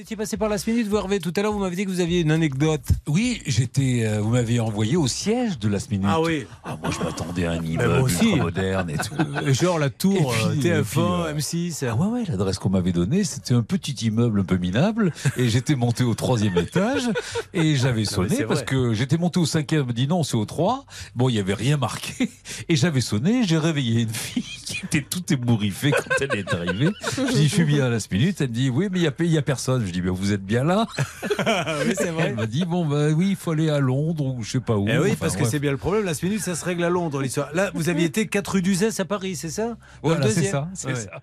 Vous étiez passé par la minute, vous Hervé, tout à l'heure vous m'avez dit que vous aviez une anecdote. Oui, j'étais. euh, vous m'avez envoyé au siège de la minute. Ah oui. Ah, moi, je m'attendais à un immeuble aussi. moderne et tout. Euh, Genre la tour Et puis, euh, et TF1, puis, euh, M6. Ah ouais, ouais, l'adresse qu'on m'avait donnée, c'était un petit immeuble un peu minable. Et j'étais monté au troisième étage et j'avais sonné parce que j'étais monté au cinquième. Me dit non, c'est au 3. Bon, il n'y avait rien marqué. Et j'avais sonné. J'ai réveillé une fille qui était toute ébouriffée quand elle est arrivée. Je dis, je suis bien à la minute. Elle me dit, oui, mais il n'y a, personne. Je dis, mais vous êtes bien là oui, c'est vrai. Elle m'a dit, bon, bah oui, il faut aller à Londres ou je sais pas où. Eh oui, Enfin, parce que c'est bien le problème. La minute, ça se règle à Londres, l'histoire. Là, vous aviez été 4 rue d'Uzès à Paris, c'est ça? Dans Voilà, c'est ça. C'est Ouais. ça.